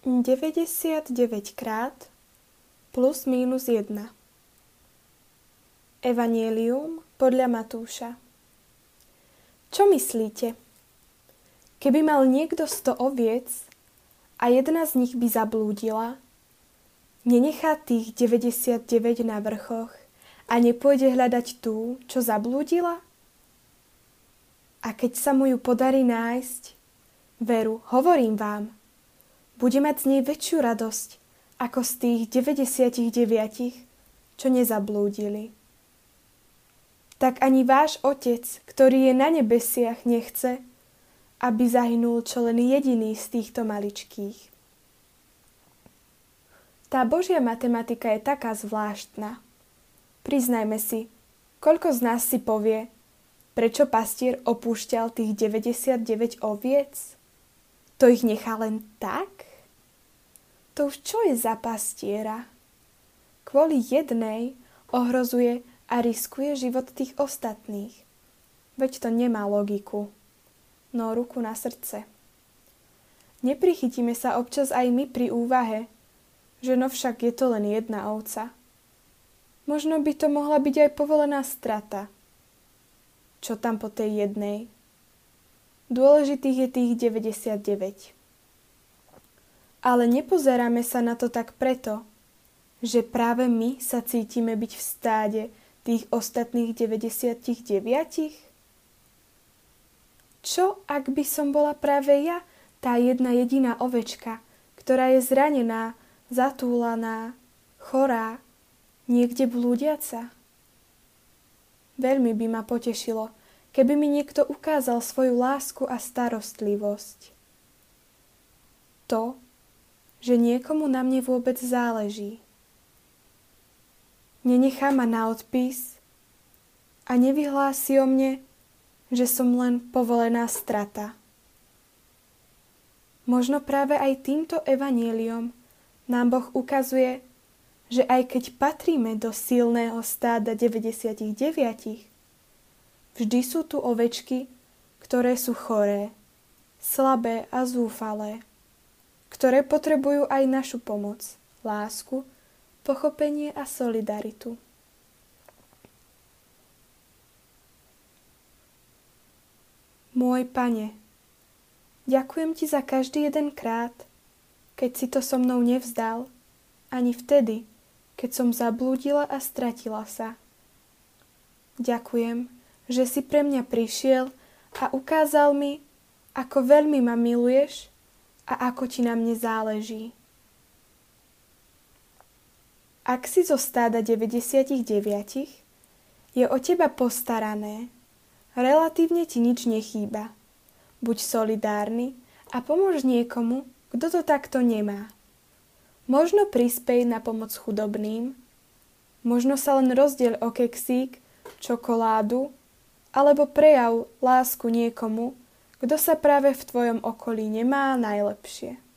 99 krát plus mínus 1 Evangelium podľa Matúša Čo myslíte? Keby mal niekto 100 oviec a jedna z nich by zablúdila, nenechá tých 99 na vrchoch a nepôjde hľadať tú, čo zablúdila? A keď sa mu ju podarí nájsť, veru, hovorím vám – bude mať z nej väčšiu radosť ako z tých 99, čo nezablúdili. Tak ani váš Otec, ktorý je na nebesiach, nechce, aby zahynul čo len jediný z týchto maličkých. Tá Božia matematika je taká zvláštna. Priznajme si, koľko z nás si povie, prečo pastier opúšťal tých 99 oviec? To ich nechá len tak? To už čo je za pastiera? Kvôli jednej ohrozuje a riskuje život tých ostatných. Veď to nemá logiku. No ruku na srdce. Neprichytíme sa občas aj my pri úvahe, že no však je to len jedna ovca. Možno by to mohla byť aj povolená strata. Čo tam po tej jednej? Dôležitých je tých 99. Ale nepozeráme sa na to tak preto, že práve my sa cítime byť v stáde tých ostatných 99? Čo, ak by som bola práve ja, tá jedna jediná ovečka, ktorá je zranená, zatúlaná, chorá, niekde blúdiaca? Veľmi by ma potešilo, keby mi niekto ukázal svoju lásku a starostlivosť. To, že niekomu na mne vôbec záleží. Nenechá ma na odpis a nevyhlási o mne, že som len povolená strata. Možno práve aj týmto evaníliom nám Boh ukazuje, že aj keď patríme do silného stáda 99, vždy sú tu ovečky, ktoré sú choré, slabé a zúfalé ktoré potrebujú aj našu pomoc, lásku, pochopenie a solidaritu. Môj pane, ďakujem ti za každý jeden krát, keď si to so mnou nevzdal, ani vtedy, keď som zablúdila a stratila sa. Ďakujem, že si pre mňa prišiel a ukázal mi, ako veľmi ma miluješ a ako ti na mne záleží. Ak si zo stáda 99, je o teba postarané, relatívne ti nič nechýba. Buď solidárny a pomôž niekomu, kto to takto nemá. Možno prispej na pomoc chudobným, možno sa len rozdiel o keksík, čokoládu, alebo prejav lásku niekomu, kto sa práve v tvojom okolí nemá najlepšie.